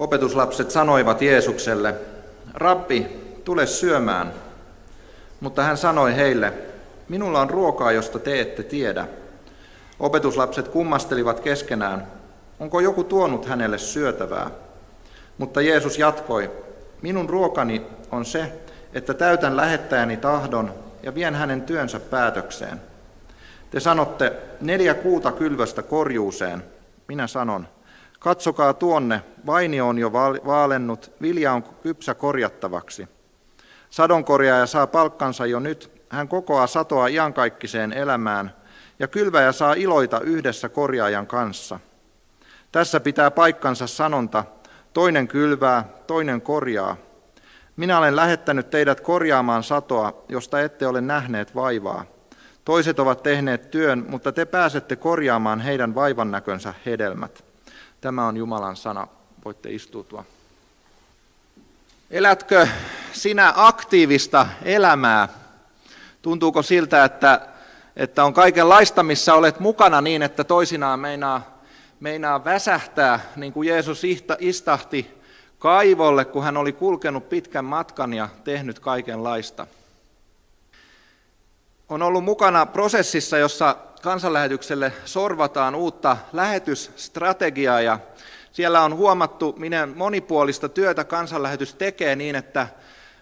Opetuslapset sanoivat Jeesukselle, Rabbi, tule syömään. Mutta hän sanoi heille, minulla on ruokaa, josta te ette tiedä. Opetuslapset kummastelivat keskenään, onko joku tuonut hänelle syötävää. Mutta Jeesus jatkoi, minun ruokani on se, että täytän lähettäjäni tahdon ja vien hänen työnsä päätökseen. Te sanotte, neljä kuuta kylvöstä korjuuseen. Minä sanon, katsokaa tuonne, vaini on jo vaalennut, vilja on kypsä korjattavaksi. Sadonkorjaaja saa palkkansa jo nyt, hän kokoaa satoa iankaikkiseen elämään, ja kylväjä saa iloita yhdessä korjaajan kanssa. Tässä pitää paikkansa sanonta, toinen kylvää, toinen korjaa. Minä olen lähettänyt teidät korjaamaan satoa, josta ette ole nähneet vaivaa. Toiset ovat tehneet työn, mutta te pääsette korjaamaan heidän vaivan näkönsä hedelmät. Tämä on Jumalan sana. Voitte istuutua. Elätkö sinä aktiivista elämää? Tuntuuko siltä, että, että on kaikenlaista, missä olet mukana niin, että toisinaan meinaa, meinaa väsähtää, niin kuin Jeesus istahti kaivolle, kun hän oli kulkenut pitkän matkan ja tehnyt kaikenlaista. On ollut mukana prosessissa, jossa kansanlähetykselle sorvataan uutta lähetysstrategiaa ja siellä on huomattu, miten monipuolista työtä kansanlähetys tekee niin, että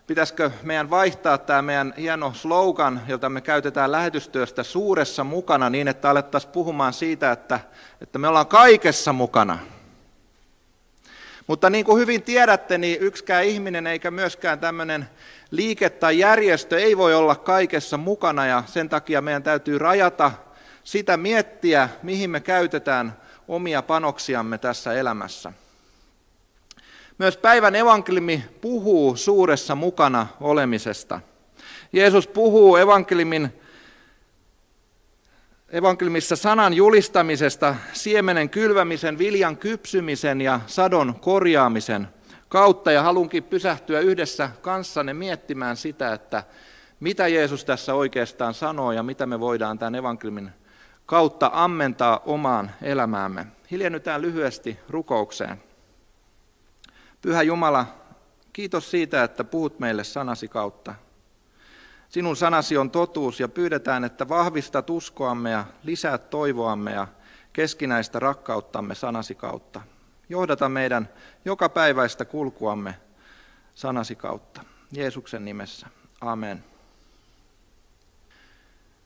pitäisikö meidän vaihtaa tämä meidän hieno slogan, jota me käytetään lähetystyöstä suuressa mukana niin, että alettaisiin puhumaan siitä, että, että me ollaan kaikessa mukana. Mutta niin kuin hyvin tiedätte, niin yksikään ihminen eikä myöskään tämmöinen liike tai järjestö ei voi olla kaikessa mukana ja sen takia meidän täytyy rajata sitä miettiä, mihin me käytetään omia panoksiamme tässä elämässä. Myös päivän evankeliumi puhuu suuressa mukana olemisesta. Jeesus puhuu evankeliumin evankeliumissa sanan julistamisesta, siemenen kylvämisen, viljan kypsymisen ja sadon korjaamisen kautta. Ja halunkin pysähtyä yhdessä kanssanne miettimään sitä, että mitä Jeesus tässä oikeastaan sanoo ja mitä me voidaan tämän evankeliumin kautta ammentaa omaan elämäämme. Hiljennytään lyhyesti rukoukseen. Pyhä Jumala, kiitos siitä, että puhut meille sanasi kautta. Sinun sanasi on totuus ja pyydetään, että vahvistat uskoamme ja lisäät toivoamme ja keskinäistä rakkauttamme sanasi kautta. Johdata meidän joka päiväistä kulkuamme sanasi kautta. Jeesuksen nimessä. Amen.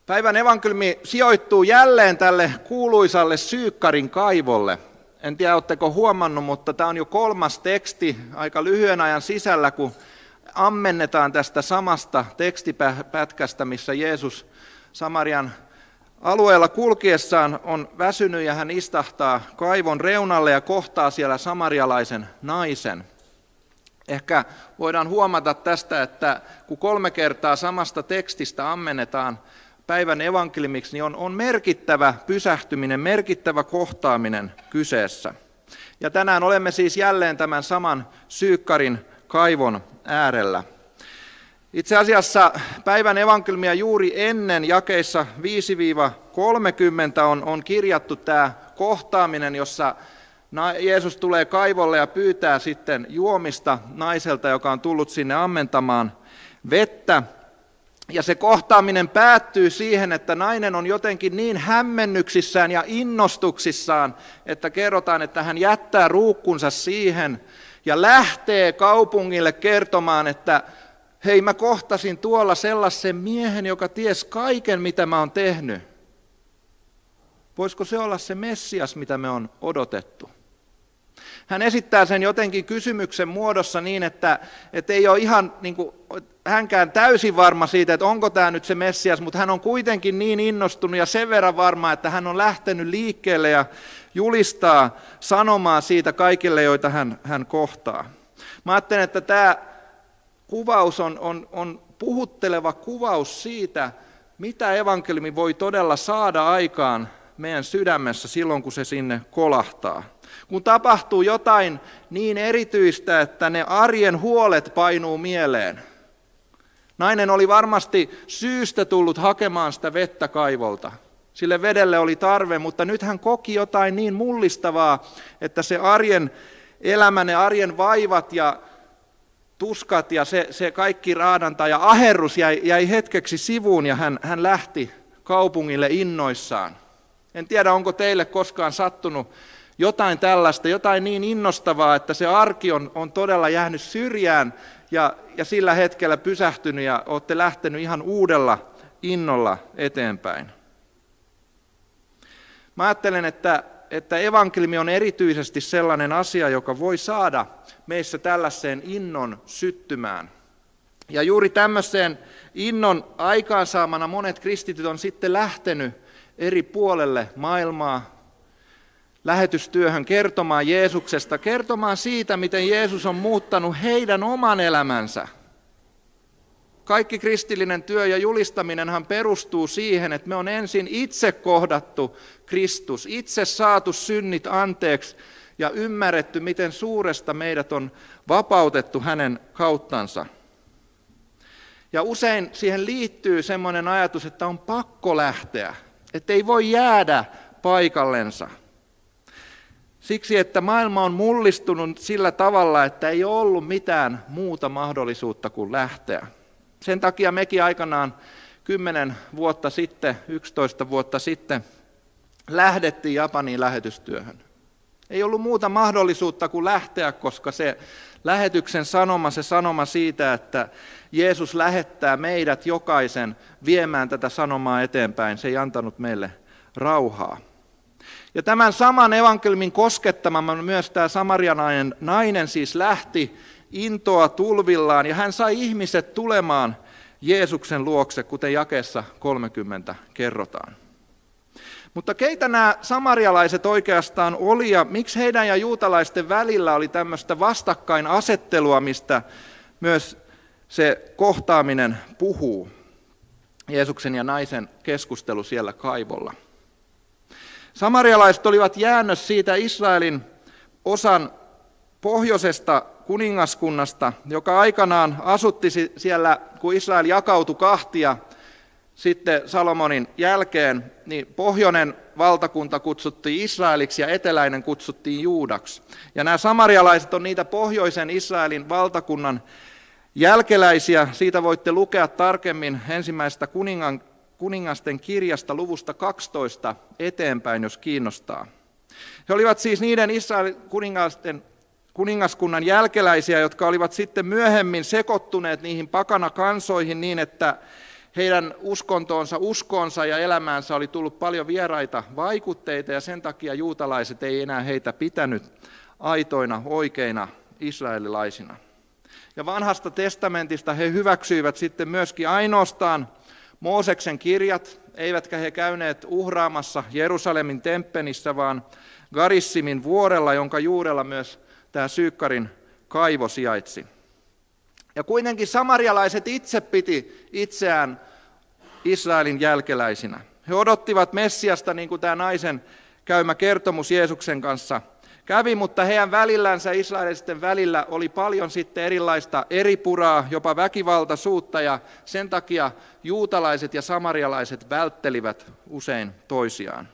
Päivän evankeliumi sijoittuu jälleen tälle kuuluisalle Syykkarin kaivolle. En tiedä, oletteko huomannut, mutta tämä on jo kolmas teksti aika lyhyen ajan sisällä, kun ammennetaan tästä samasta tekstipätkästä, missä Jeesus Samarian alueella kulkiessaan on väsynyt ja hän istahtaa kaivon reunalle ja kohtaa siellä samarialaisen naisen. Ehkä voidaan huomata tästä, että kun kolme kertaa samasta tekstistä ammennetaan päivän evankeliumiksi, niin on, on merkittävä pysähtyminen, merkittävä kohtaaminen kyseessä. Ja tänään olemme siis jälleen tämän saman Syykkarin kaivon äärellä. Itse asiassa päivän evankeliumia juuri ennen jakeissa 5-30 on, on kirjattu tämä kohtaaminen, jossa Jeesus tulee kaivolle ja pyytää sitten juomista naiselta, joka on tullut sinne ammentamaan vettä. Ja se kohtaaminen päättyy siihen, että nainen on jotenkin niin hämmennyksissään ja innostuksissaan, että kerrotaan, että hän jättää ruukkunsa siihen ja lähtee kaupungille kertomaan, että hei mä kohtasin tuolla sellaisen miehen, joka ties kaiken, mitä mä oon tehnyt. Voisiko se olla se Messias, mitä me on odotettu? Hän esittää sen jotenkin kysymyksen muodossa niin, että, että ei ole ihan niin kuin, hänkään täysin varma siitä, että onko tämä nyt se Messias, mutta hän on kuitenkin niin innostunut ja sen verran varma, että hän on lähtenyt liikkeelle ja julistaa sanomaa siitä kaikille, joita hän, hän kohtaa. Mä ajattelen, että tämä kuvaus on, on, on puhutteleva kuvaus siitä, mitä evankeliumi voi todella saada aikaan meidän sydämessä silloin, kun se sinne kolahtaa. Kun tapahtuu jotain niin erityistä, että ne arjen huolet painuu mieleen. Nainen oli varmasti syystä tullut hakemaan sitä vettä kaivolta. Sille vedelle oli tarve, mutta nyt hän koki jotain niin mullistavaa, että se arjen elämä, ne arjen vaivat ja tuskat ja se, se kaikki raadanta ja aherrus jäi, jäi hetkeksi sivuun ja hän, hän lähti kaupungille innoissaan. En tiedä, onko teille koskaan sattunut jotain tällaista, jotain niin innostavaa, että se arki on, on todella jäänyt syrjään ja, ja sillä hetkellä pysähtynyt ja olette lähtenyt ihan uudella innolla eteenpäin. Mä ajattelen, että, että evankeliumi on erityisesti sellainen asia, joka voi saada meissä tällaiseen innon syttymään. Ja juuri tämmöiseen innon aikaansaamana monet kristityt on sitten lähtenyt eri puolelle maailmaa lähetystyöhön kertomaan Jeesuksesta, kertomaan siitä, miten Jeesus on muuttanut heidän oman elämänsä. Kaikki kristillinen työ ja julistaminenhan perustuu siihen, että me on ensin itse kohdattu Kristus, itse saatu synnit anteeksi ja ymmärretty, miten suuresta meidät on vapautettu hänen kauttansa. Ja usein siihen liittyy semmoinen ajatus, että on pakko lähteä, että ei voi jäädä paikallensa. Siksi, että maailma on mullistunut sillä tavalla, että ei ole ollut mitään muuta mahdollisuutta kuin lähteä. Sen takia mekin aikanaan 10 vuotta sitten, 11 vuotta sitten, lähdettiin Japaniin lähetystyöhön. Ei ollut muuta mahdollisuutta kuin lähteä, koska se lähetyksen sanoma, se sanoma siitä, että Jeesus lähettää meidät jokaisen viemään tätä sanomaa eteenpäin, se ei antanut meille rauhaa. Ja tämän saman evankelmin koskettaman myös tämä samarianainen nainen siis lähti intoa tulvillaan ja hän sai ihmiset tulemaan Jeesuksen luokse, kuten jakeessa 30 kerrotaan. Mutta keitä nämä samarialaiset oikeastaan oli ja miksi heidän ja juutalaisten välillä oli tämmöistä vastakkainasettelua, mistä myös se kohtaaminen puhuu? Jeesuksen ja naisen keskustelu siellä kaivolla. Samarialaiset olivat jäännös siitä Israelin osan pohjoisesta kuningaskunnasta, joka aikanaan asutti siellä, kun Israel jakautui kahtia sitten Salomonin jälkeen, niin pohjoinen valtakunta kutsuttiin Israeliksi ja eteläinen kutsuttiin Juudaksi. Ja nämä samarialaiset on niitä pohjoisen Israelin valtakunnan jälkeläisiä. Siitä voitte lukea tarkemmin ensimmäistä kuningan, kuningasten kirjasta luvusta 12 eteenpäin, jos kiinnostaa. He olivat siis niiden Israelin kuningasten kuningaskunnan jälkeläisiä, jotka olivat sitten myöhemmin sekoittuneet niihin pakana kansoihin niin, että heidän uskontoonsa, uskoonsa ja elämäänsä oli tullut paljon vieraita vaikutteita ja sen takia juutalaiset ei enää heitä pitänyt aitoina, oikeina israelilaisina. Ja vanhasta testamentista he hyväksyivät sitten myöskin ainoastaan Mooseksen kirjat, eivätkä he käyneet uhraamassa Jerusalemin temppenissä, vaan Garissimin vuorella, jonka juurella myös tämä Syykkarin kaivo sijaitsi. Ja kuitenkin samarialaiset itse piti itseään Israelin jälkeläisinä. He odottivat Messiasta, niin kuin tämä naisen käymä kertomus Jeesuksen kanssa kävi, mutta heidän välillänsä, israelisten välillä, oli paljon sitten erilaista eripuraa, jopa väkivaltaisuutta, ja sen takia juutalaiset ja samarialaiset välttelivät usein toisiaan.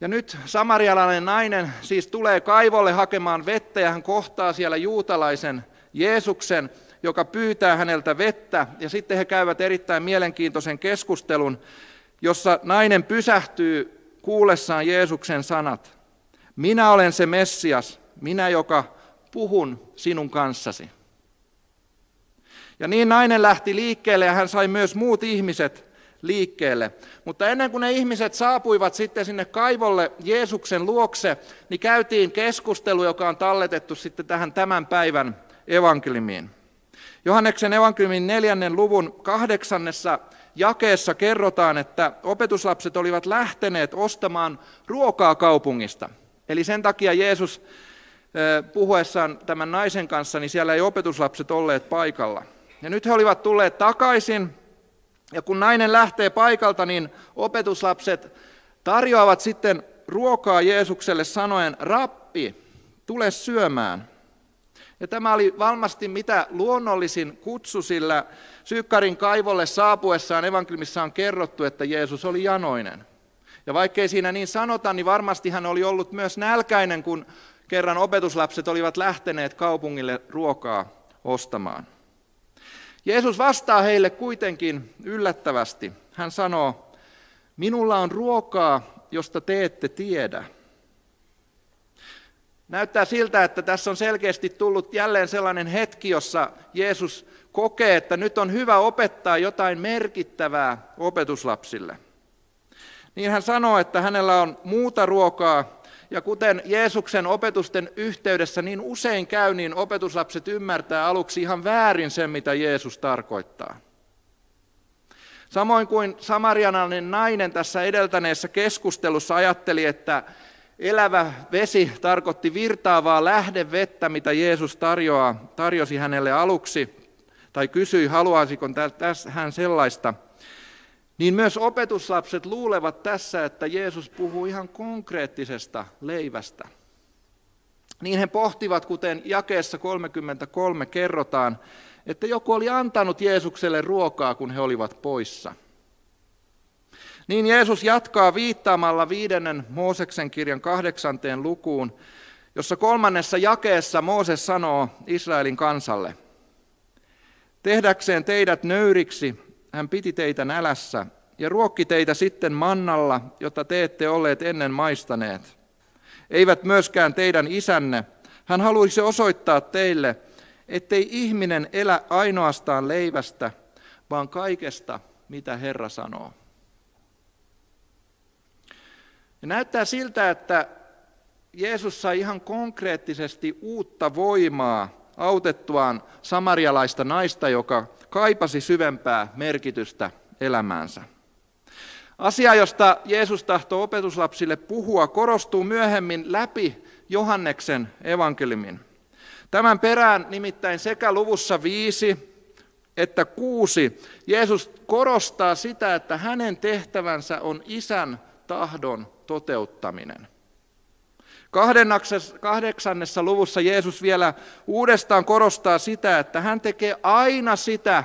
Ja nyt samarialainen nainen siis tulee kaivolle hakemaan vettä ja hän kohtaa siellä juutalaisen Jeesuksen, joka pyytää häneltä vettä. Ja sitten he käyvät erittäin mielenkiintoisen keskustelun, jossa nainen pysähtyy kuullessaan Jeesuksen sanat. Minä olen se Messias, minä joka puhun sinun kanssasi. Ja niin nainen lähti liikkeelle ja hän sai myös muut ihmiset liikkeelle. Mutta ennen kuin ne ihmiset saapuivat sitten sinne kaivolle Jeesuksen luokse, niin käytiin keskustelu, joka on talletettu sitten tähän tämän päivän evankelimiin. Johanneksen evankeliumin neljännen luvun kahdeksannessa jakeessa kerrotaan, että opetuslapset olivat lähteneet ostamaan ruokaa kaupungista. Eli sen takia Jeesus puhuessaan tämän naisen kanssa, niin siellä ei opetuslapset olleet paikalla. Ja nyt he olivat tulleet takaisin ja kun nainen lähtee paikalta, niin opetuslapset tarjoavat sitten ruokaa Jeesukselle sanoen, rappi, tule syömään. Ja tämä oli varmasti mitä luonnollisin kutsu, sillä Syykkarin kaivolle saapuessaan evankeliumissa on kerrottu, että Jeesus oli janoinen. Ja vaikkei siinä niin sanota, niin varmasti hän oli ollut myös nälkäinen, kun kerran opetuslapset olivat lähteneet kaupungille ruokaa ostamaan. Jeesus vastaa heille kuitenkin yllättävästi. Hän sanoo, minulla on ruokaa, josta te ette tiedä. Näyttää siltä, että tässä on selkeästi tullut jälleen sellainen hetki, jossa Jeesus kokee, että nyt on hyvä opettaa jotain merkittävää opetuslapsille. Niin hän sanoo, että hänellä on muuta ruokaa, ja kuten Jeesuksen opetusten yhteydessä niin usein käy, niin opetuslapset ymmärtää aluksi ihan väärin sen, mitä Jeesus tarkoittaa. Samoin kuin samarianainen nainen tässä edeltäneessä keskustelussa ajatteli, että elävä vesi tarkoitti virtaavaa lähdevettä, mitä Jeesus tarjoaa, tarjosi hänelle aluksi, tai kysyi, haluaisiko hän sellaista – niin myös opetuslapset luulevat tässä, että Jeesus puhuu ihan konkreettisesta leivästä. Niin he pohtivat, kuten jakeessa 33 kerrotaan, että joku oli antanut Jeesukselle ruokaa, kun he olivat poissa. Niin Jeesus jatkaa viittaamalla viidennen Mooseksen kirjan kahdeksanteen lukuun, jossa kolmannessa jakeessa Mooses sanoo Israelin kansalle, tehdäkseen teidät nöyriksi hän piti teitä nälässä ja ruokki teitä sitten mannalla, jota te ette olleet ennen maistaneet. Eivät myöskään teidän isänne. Hän haluaisi osoittaa teille, ettei ihminen elä ainoastaan leivästä, vaan kaikesta, mitä Herra sanoo. Ja näyttää siltä, että Jeesus sai ihan konkreettisesti uutta voimaa autettuaan samarialaista naista, joka kaipasi syvempää merkitystä elämäänsä. Asia, josta Jeesus tahtoo opetuslapsille puhua, korostuu myöhemmin läpi Johanneksen evankeliumin. Tämän perään nimittäin sekä luvussa viisi että kuusi Jeesus korostaa sitä, että hänen tehtävänsä on isän tahdon toteuttaminen. Kahdeksannessa luvussa Jeesus vielä uudestaan korostaa sitä, että hän tekee aina sitä,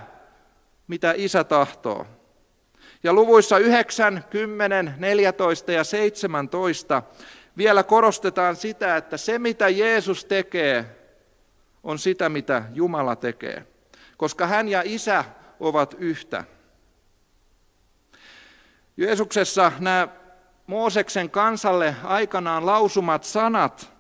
mitä isä tahtoo. Ja luvuissa 9, 10, 14 ja 17 vielä korostetaan sitä, että se mitä Jeesus tekee, on sitä mitä Jumala tekee, koska hän ja isä ovat yhtä. Jeesuksessa nämä Mooseksen kansalle aikanaan lausumat sanat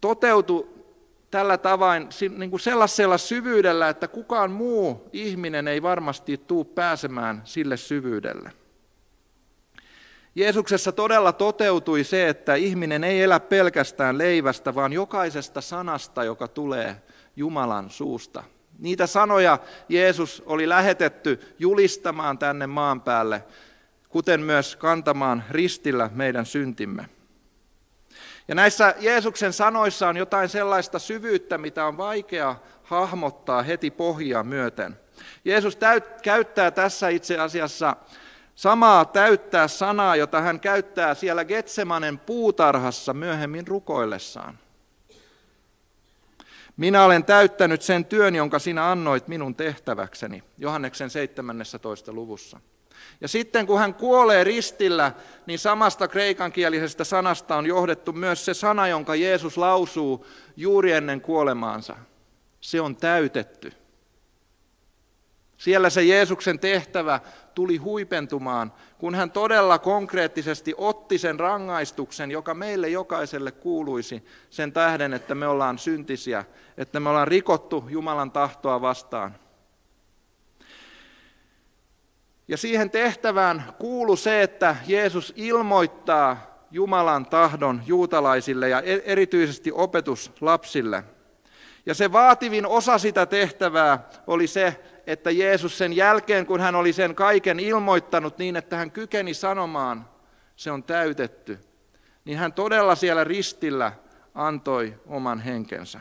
toteutu tällä tavoin niin kuin sellaisella syvyydellä, että kukaan muu ihminen ei varmasti tule pääsemään sille syvyydelle. Jeesuksessa todella toteutui se, että ihminen ei elä pelkästään leivästä, vaan jokaisesta sanasta, joka tulee Jumalan suusta. Niitä sanoja Jeesus oli lähetetty julistamaan tänne maan päälle, kuten myös kantamaan ristillä meidän syntimme. Ja näissä Jeesuksen sanoissa on jotain sellaista syvyyttä, mitä on vaikea hahmottaa heti pohjaa myöten. Jeesus täyt, käyttää tässä itse asiassa samaa täyttää sanaa, jota hän käyttää siellä Getsemanen puutarhassa myöhemmin rukoillessaan. Minä olen täyttänyt sen työn, jonka sinä annoit minun tehtäväkseni, Johanneksen 17. luvussa. Ja sitten kun hän kuolee ristillä, niin samasta kreikankielisestä sanasta on johdettu myös se sana, jonka Jeesus lausuu juuri ennen kuolemaansa. Se on täytetty. Siellä se Jeesuksen tehtävä tuli huipentumaan, kun hän todella konkreettisesti otti sen rangaistuksen, joka meille jokaiselle kuuluisi sen tähden, että me ollaan syntisiä, että me ollaan rikottu Jumalan tahtoa vastaan. Ja siihen tehtävään kuuluu se, että Jeesus ilmoittaa Jumalan tahdon juutalaisille ja e- erityisesti opetuslapsille. Ja se vaativin osa sitä tehtävää oli se, että Jeesus sen jälkeen, kun hän oli sen kaiken ilmoittanut niin, että hän kykeni sanomaan, se on täytetty, niin hän todella siellä ristillä antoi oman henkensä.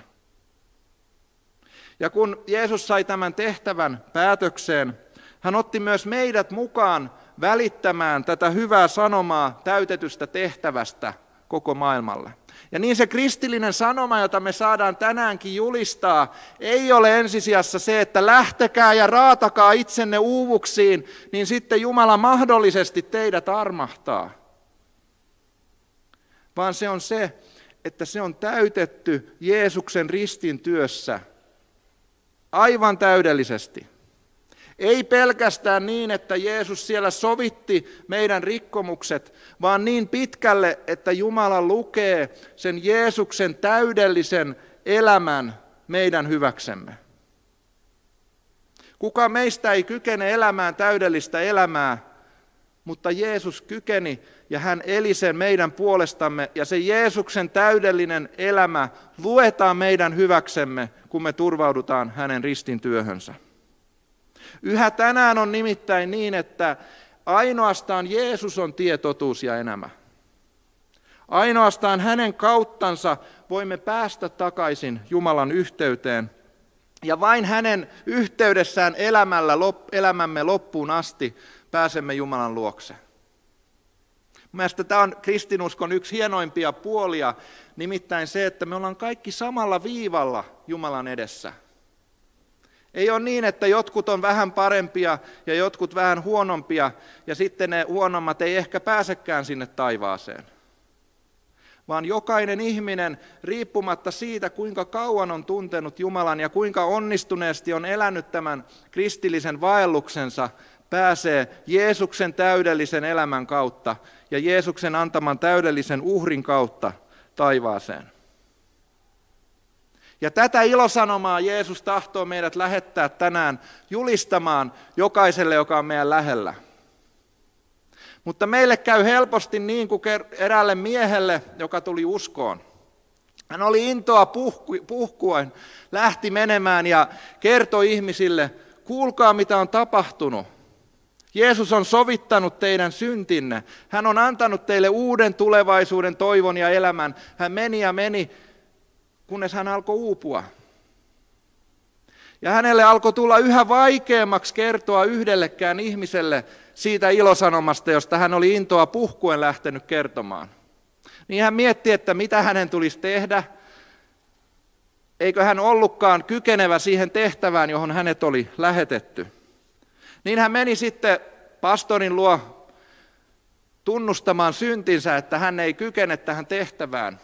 Ja kun Jeesus sai tämän tehtävän päätökseen, hän otti myös meidät mukaan välittämään tätä hyvää sanomaa täytetystä tehtävästä koko maailmalle. Ja niin se kristillinen sanoma, jota me saadaan tänäänkin julistaa, ei ole ensisijassa se, että lähtekää ja raatakaa itsenne uuvuksiin, niin sitten Jumala mahdollisesti teidät armahtaa. Vaan se on se, että se on täytetty Jeesuksen ristin työssä aivan täydellisesti. Ei pelkästään niin, että Jeesus siellä sovitti meidän rikkomukset, vaan niin pitkälle, että Jumala lukee sen Jeesuksen täydellisen elämän meidän hyväksemme. Kuka meistä ei kykene elämään täydellistä elämää, mutta Jeesus kykeni ja hän eli sen meidän puolestamme ja se Jeesuksen täydellinen elämä luetaan meidän hyväksemme, kun me turvaudutaan hänen ristin työhönsä. Yhä tänään on nimittäin niin, että ainoastaan Jeesus on tie, totuus ja elämä. Ainoastaan hänen kauttansa voimme päästä takaisin Jumalan yhteyteen. Ja vain hänen yhteydessään elämällä, elämämme loppuun asti pääsemme Jumalan luokse. Mielestäni tämä on kristinuskon yksi hienoimpia puolia, nimittäin se, että me ollaan kaikki samalla viivalla Jumalan edessä. Ei ole niin, että jotkut on vähän parempia ja jotkut vähän huonompia, ja sitten ne huonommat ei ehkä pääsekään sinne taivaaseen. Vaan jokainen ihminen, riippumatta siitä, kuinka kauan on tuntenut Jumalan ja kuinka onnistuneesti on elänyt tämän kristillisen vaelluksensa, pääsee Jeesuksen täydellisen elämän kautta ja Jeesuksen antaman täydellisen uhrin kautta taivaaseen. Ja tätä ilosanomaa Jeesus tahtoo meidät lähettää tänään julistamaan jokaiselle, joka on meidän lähellä. Mutta meille käy helposti niin kuin eräälle miehelle, joka tuli uskoon. Hän oli intoa puhkuen, lähti menemään ja kertoi ihmisille, kuulkaa mitä on tapahtunut. Jeesus on sovittanut teidän syntinne. Hän on antanut teille uuden tulevaisuuden, toivon ja elämän. Hän meni ja meni, kunnes hän alkoi uupua. Ja hänelle alkoi tulla yhä vaikeammaksi kertoa yhdellekään ihmiselle siitä ilosanomasta, josta hän oli intoa puhkuen lähtenyt kertomaan. Niin hän mietti, että mitä hänen tulisi tehdä. Eikö hän ollutkaan kykenevä siihen tehtävään, johon hänet oli lähetetty. Niin hän meni sitten pastorin luo tunnustamaan syntinsä, että hän ei kykene tähän tehtävään.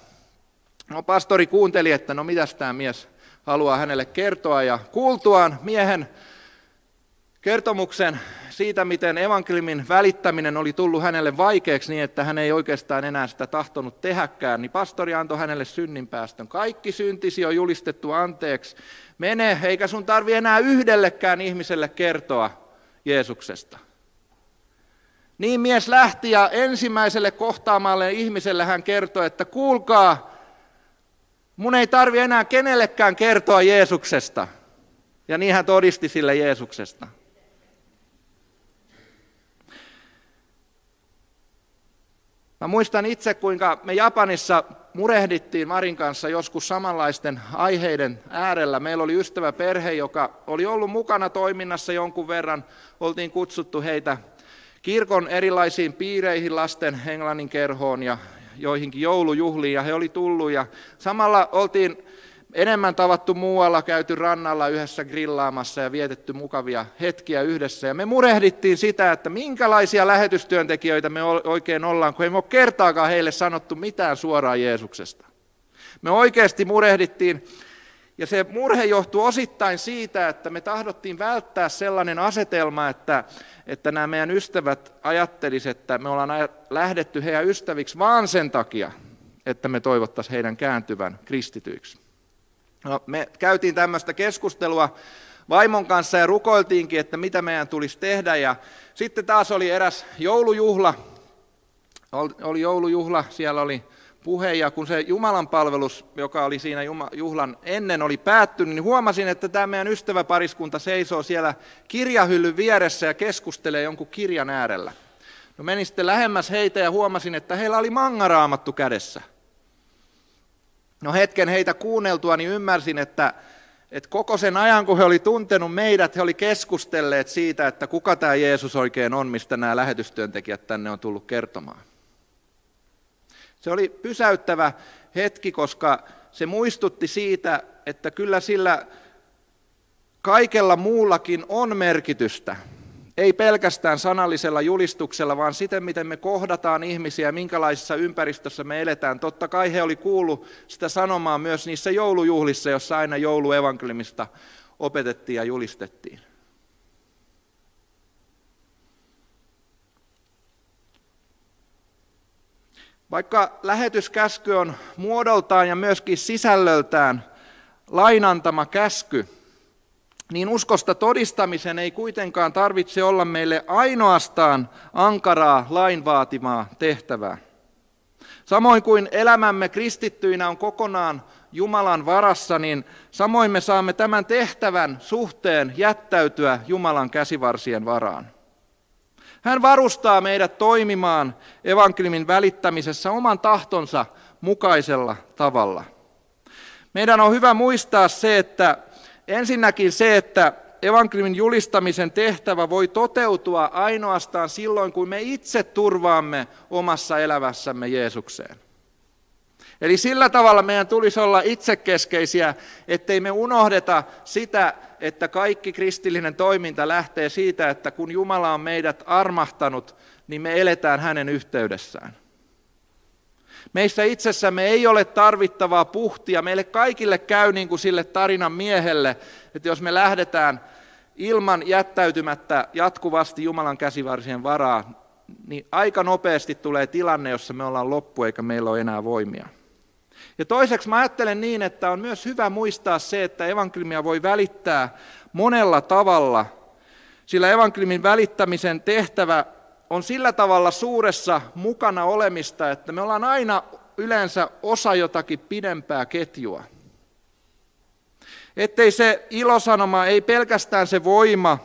No pastori kuunteli, että no mitäs tämä mies haluaa hänelle kertoa ja kuultuaan miehen kertomuksen siitä, miten evankeliumin välittäminen oli tullut hänelle vaikeaksi niin, että hän ei oikeastaan enää sitä tahtonut tehäkään, niin pastori antoi hänelle synninpäästön. Kaikki syntisi on julistettu anteeksi. Mene, eikä sun tarvi enää yhdellekään ihmiselle kertoa Jeesuksesta. Niin mies lähti ja ensimmäiselle kohtaamalle ihmiselle hän kertoi, että kuulkaa, mun ei tarvi enää kenellekään kertoa Jeesuksesta. Ja niin hän todisti sille Jeesuksesta. Mä muistan itse, kuinka me Japanissa murehdittiin Marin kanssa joskus samanlaisten aiheiden äärellä. Meillä oli ystävä perhe, joka oli ollut mukana toiminnassa jonkun verran. Oltiin kutsuttu heitä kirkon erilaisiin piireihin, lasten englannin kerhoon ja joihinkin joulujuhliin, ja he oli tullut. Ja samalla oltiin enemmän tavattu muualla, käyty rannalla yhdessä grillaamassa ja vietetty mukavia hetkiä yhdessä. Ja me murehdittiin sitä, että minkälaisia lähetystyöntekijöitä me oikein ollaan, kun ei me ole kertaakaan heille sanottu mitään suoraan Jeesuksesta. Me oikeasti murehdittiin, ja se murhe johtuu osittain siitä, että me tahdottiin välttää sellainen asetelma, että, että nämä meidän ystävät ajattelisivat, että me ollaan lähdetty heidän ystäviksi vaan sen takia, että me toivottaisiin heidän kääntyvän kristityiksi. No, me käytiin tämmöistä keskustelua vaimon kanssa ja rukoiltiinkin, että mitä meidän tulisi tehdä. Ja sitten taas oli eräs joulujuhla, oli joulujuhla, siellä oli puhe, ja kun se Jumalan palvelus, joka oli siinä juhlan ennen, oli päättynyt, niin huomasin, että tämä meidän ystäväpariskunta seisoo siellä kirjahyllyn vieressä ja keskustelee jonkun kirjan äärellä. No menin sitten lähemmäs heitä ja huomasin, että heillä oli mangaraamattu kädessä. No hetken heitä kuunneltua, niin ymmärsin, että, että koko sen ajan, kun he oli tuntenut meidät, he oli keskustelleet siitä, että kuka tämä Jeesus oikein on, mistä nämä lähetystyöntekijät tänne on tullut kertomaan. Se oli pysäyttävä hetki, koska se muistutti siitä, että kyllä sillä kaikella muullakin on merkitystä. ei pelkästään sanallisella julistuksella, vaan siten, miten me kohdataan ihmisiä, minkälaisessa ympäristössä me eletään. Totta kai he oli kuullut sitä sanomaa myös niissä joulujuhlissa, jossa aina jouluevankeliumista opetettiin ja julistettiin. Vaikka lähetyskäsky on muodoltaan ja myöskin sisällöltään lainantama käsky, niin uskosta todistamisen ei kuitenkaan tarvitse olla meille ainoastaan ankaraa lain vaatimaa tehtävää. Samoin kuin elämämme kristittyinä on kokonaan Jumalan varassa, niin samoin me saamme tämän tehtävän suhteen jättäytyä Jumalan käsivarsien varaan. Hän varustaa meidät toimimaan evankeliumin välittämisessä oman tahtonsa mukaisella tavalla. Meidän on hyvä muistaa se, että ensinnäkin se, että evankeliumin julistamisen tehtävä voi toteutua ainoastaan silloin, kun me itse turvaamme omassa elämässämme Jeesukseen. Eli sillä tavalla meidän tulisi olla itsekeskeisiä, ettei me unohdeta sitä, että kaikki kristillinen toiminta lähtee siitä, että kun Jumala on meidät armahtanut, niin me eletään hänen yhteydessään. Meissä itsessämme ei ole tarvittavaa puhtia. Meille kaikille käy niin kuin sille tarinan miehelle, että jos me lähdetään ilman jättäytymättä jatkuvasti Jumalan käsivarsien varaa, niin aika nopeasti tulee tilanne, jossa me ollaan loppu eikä meillä ole enää voimia. Ja toiseksi mä ajattelen niin, että on myös hyvä muistaa se, että evankeliumia voi välittää monella tavalla, sillä evankeliumin välittämisen tehtävä on sillä tavalla suuressa mukana olemista, että me ollaan aina yleensä osa jotakin pidempää ketjua. Ettei se ilosanoma, ei pelkästään se voima,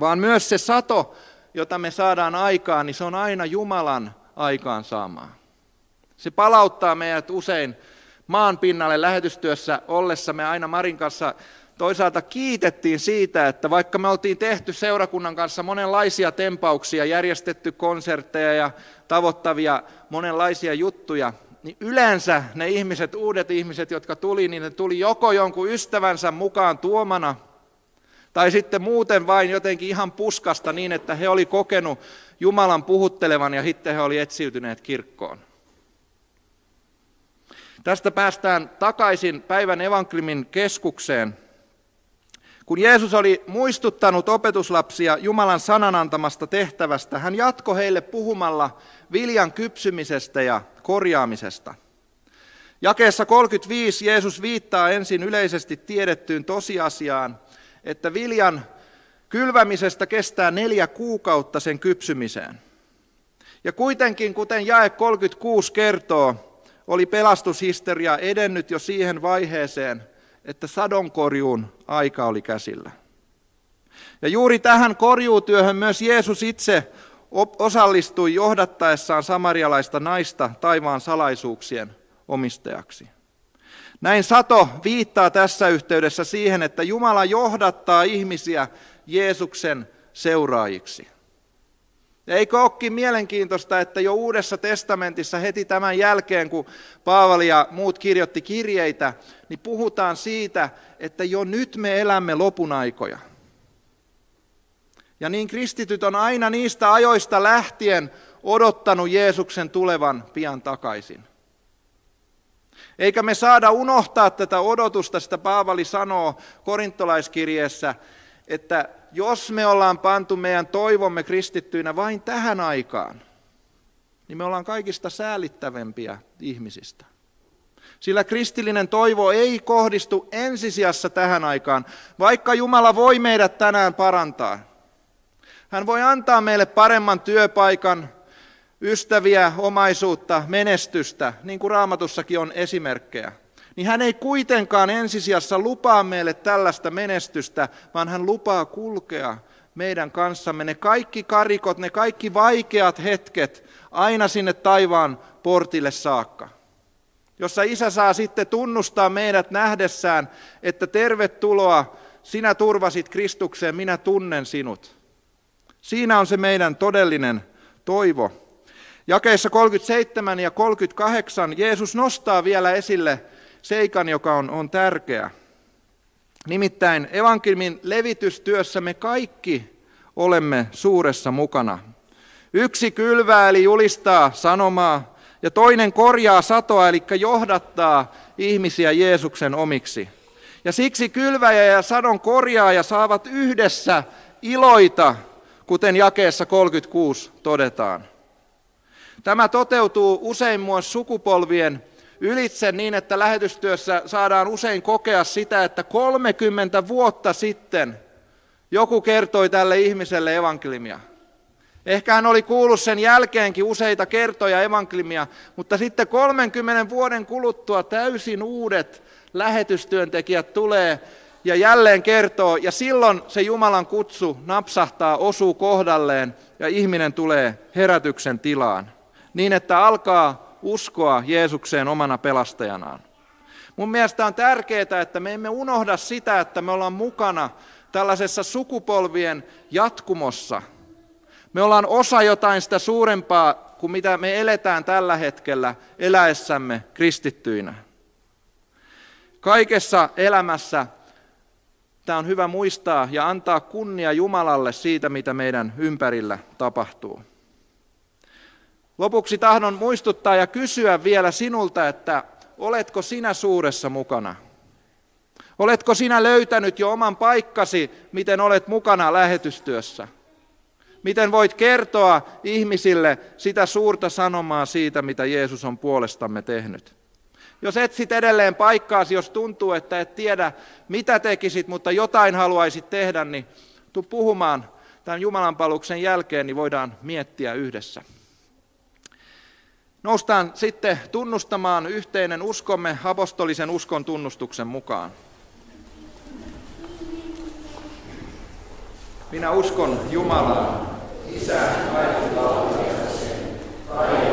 vaan myös se sato, jota me saadaan aikaan, niin se on aina Jumalan aikaansaamaa. Se palauttaa meidät usein maan pinnalle lähetystyössä ollessamme aina Marin kanssa toisaalta kiitettiin siitä, että vaikka me oltiin tehty seurakunnan kanssa monenlaisia tempauksia, järjestetty konsertteja ja tavoittavia monenlaisia juttuja, niin yleensä ne ihmiset, uudet ihmiset, jotka tuli, niin ne tuli joko jonkun ystävänsä mukaan tuomana, tai sitten muuten vain jotenkin ihan puskasta niin, että he oli kokenut Jumalan puhuttelevan ja sitten he oli etsiytyneet kirkkoon. Tästä päästään takaisin päivän evankeliumin keskukseen. Kun Jeesus oli muistuttanut opetuslapsia Jumalan sanan antamasta tehtävästä, hän jatkoi heille puhumalla viljan kypsymisestä ja korjaamisesta. Jakeessa 35 Jeesus viittaa ensin yleisesti tiedettyyn tosiasiaan, että viljan kylvämisestä kestää neljä kuukautta sen kypsymiseen. Ja kuitenkin, kuten jae 36 kertoo, oli pelastushistoria edennyt jo siihen vaiheeseen, että sadonkorjuun aika oli käsillä. Ja juuri tähän korjuutyöhön myös Jeesus itse osallistui johdattaessaan samarialaista naista taivaan salaisuuksien omistajaksi. Näin Sato viittaa tässä yhteydessä siihen, että Jumala johdattaa ihmisiä Jeesuksen seuraajiksi. Ja eikö olekin mielenkiintoista, että jo Uudessa testamentissa heti tämän jälkeen, kun Paavali ja muut kirjoitti kirjeitä, niin puhutaan siitä, että jo nyt me elämme lopun aikoja. Ja niin kristityt on aina niistä ajoista lähtien odottanut Jeesuksen tulevan pian takaisin. Eikä me saada unohtaa tätä odotusta, sitä Paavali sanoo korintolaiskirjeessä, että jos me ollaan pantu meidän toivomme kristittyinä vain tähän aikaan, niin me ollaan kaikista säälittävempiä ihmisistä. Sillä kristillinen toivo ei kohdistu ensisijassa tähän aikaan, vaikka Jumala voi meidät tänään parantaa. Hän voi antaa meille paremman työpaikan, ystäviä, omaisuutta, menestystä, niin kuin raamatussakin on esimerkkejä niin hän ei kuitenkaan ensisijassa lupaa meille tällaista menestystä, vaan hän lupaa kulkea meidän kanssamme ne kaikki karikot, ne kaikki vaikeat hetket aina sinne taivaan portille saakka. Jossa isä saa sitten tunnustaa meidät nähdessään, että tervetuloa, sinä turvasit Kristukseen, minä tunnen sinut. Siinä on se meidän todellinen toivo. Jakeissa 37 ja 38 Jeesus nostaa vielä esille seikan, joka on, on tärkeä. Nimittäin evankeliumin levitystyössä me kaikki olemme suuressa mukana. Yksi kylvää eli julistaa sanomaa ja toinen korjaa satoa eli johdattaa ihmisiä Jeesuksen omiksi. Ja siksi kylväjä ja sadon korjaaja saavat yhdessä iloita, kuten jakeessa 36 todetaan. Tämä toteutuu usein myös sukupolvien ylitse niin, että lähetystyössä saadaan usein kokea sitä, että 30 vuotta sitten joku kertoi tälle ihmiselle evankeliumia. Ehkä hän oli kuullut sen jälkeenkin useita kertoja evankeliumia, mutta sitten 30 vuoden kuluttua täysin uudet lähetystyöntekijät tulee ja jälleen kertoo, ja silloin se Jumalan kutsu napsahtaa, osuu kohdalleen, ja ihminen tulee herätyksen tilaan, niin että alkaa uskoa Jeesukseen omana pelastajanaan. Mun mielestä on tärkeää, että me emme unohda sitä, että me ollaan mukana tällaisessa sukupolvien jatkumossa. Me ollaan osa jotain sitä suurempaa kuin mitä me eletään tällä hetkellä eläessämme kristittyinä. Kaikessa elämässä tämä on hyvä muistaa ja antaa kunnia Jumalalle siitä, mitä meidän ympärillä tapahtuu. Lopuksi tahdon muistuttaa ja kysyä vielä sinulta, että oletko sinä suuressa mukana? Oletko sinä löytänyt jo oman paikkasi, miten olet mukana lähetystyössä? Miten voit kertoa ihmisille sitä suurta sanomaa siitä, mitä Jeesus on puolestamme tehnyt? Jos etsit edelleen paikkaasi, jos tuntuu, että et tiedä mitä tekisit, mutta jotain haluaisit tehdä, niin tuu puhumaan tämän Jumalan paluksen jälkeen, niin voidaan miettiä yhdessä. Noustaan sitten tunnustamaan yhteinen uskomme apostolisen uskon tunnustuksen mukaan. Minä uskon Jumalaan, Isä, kaikki taivaan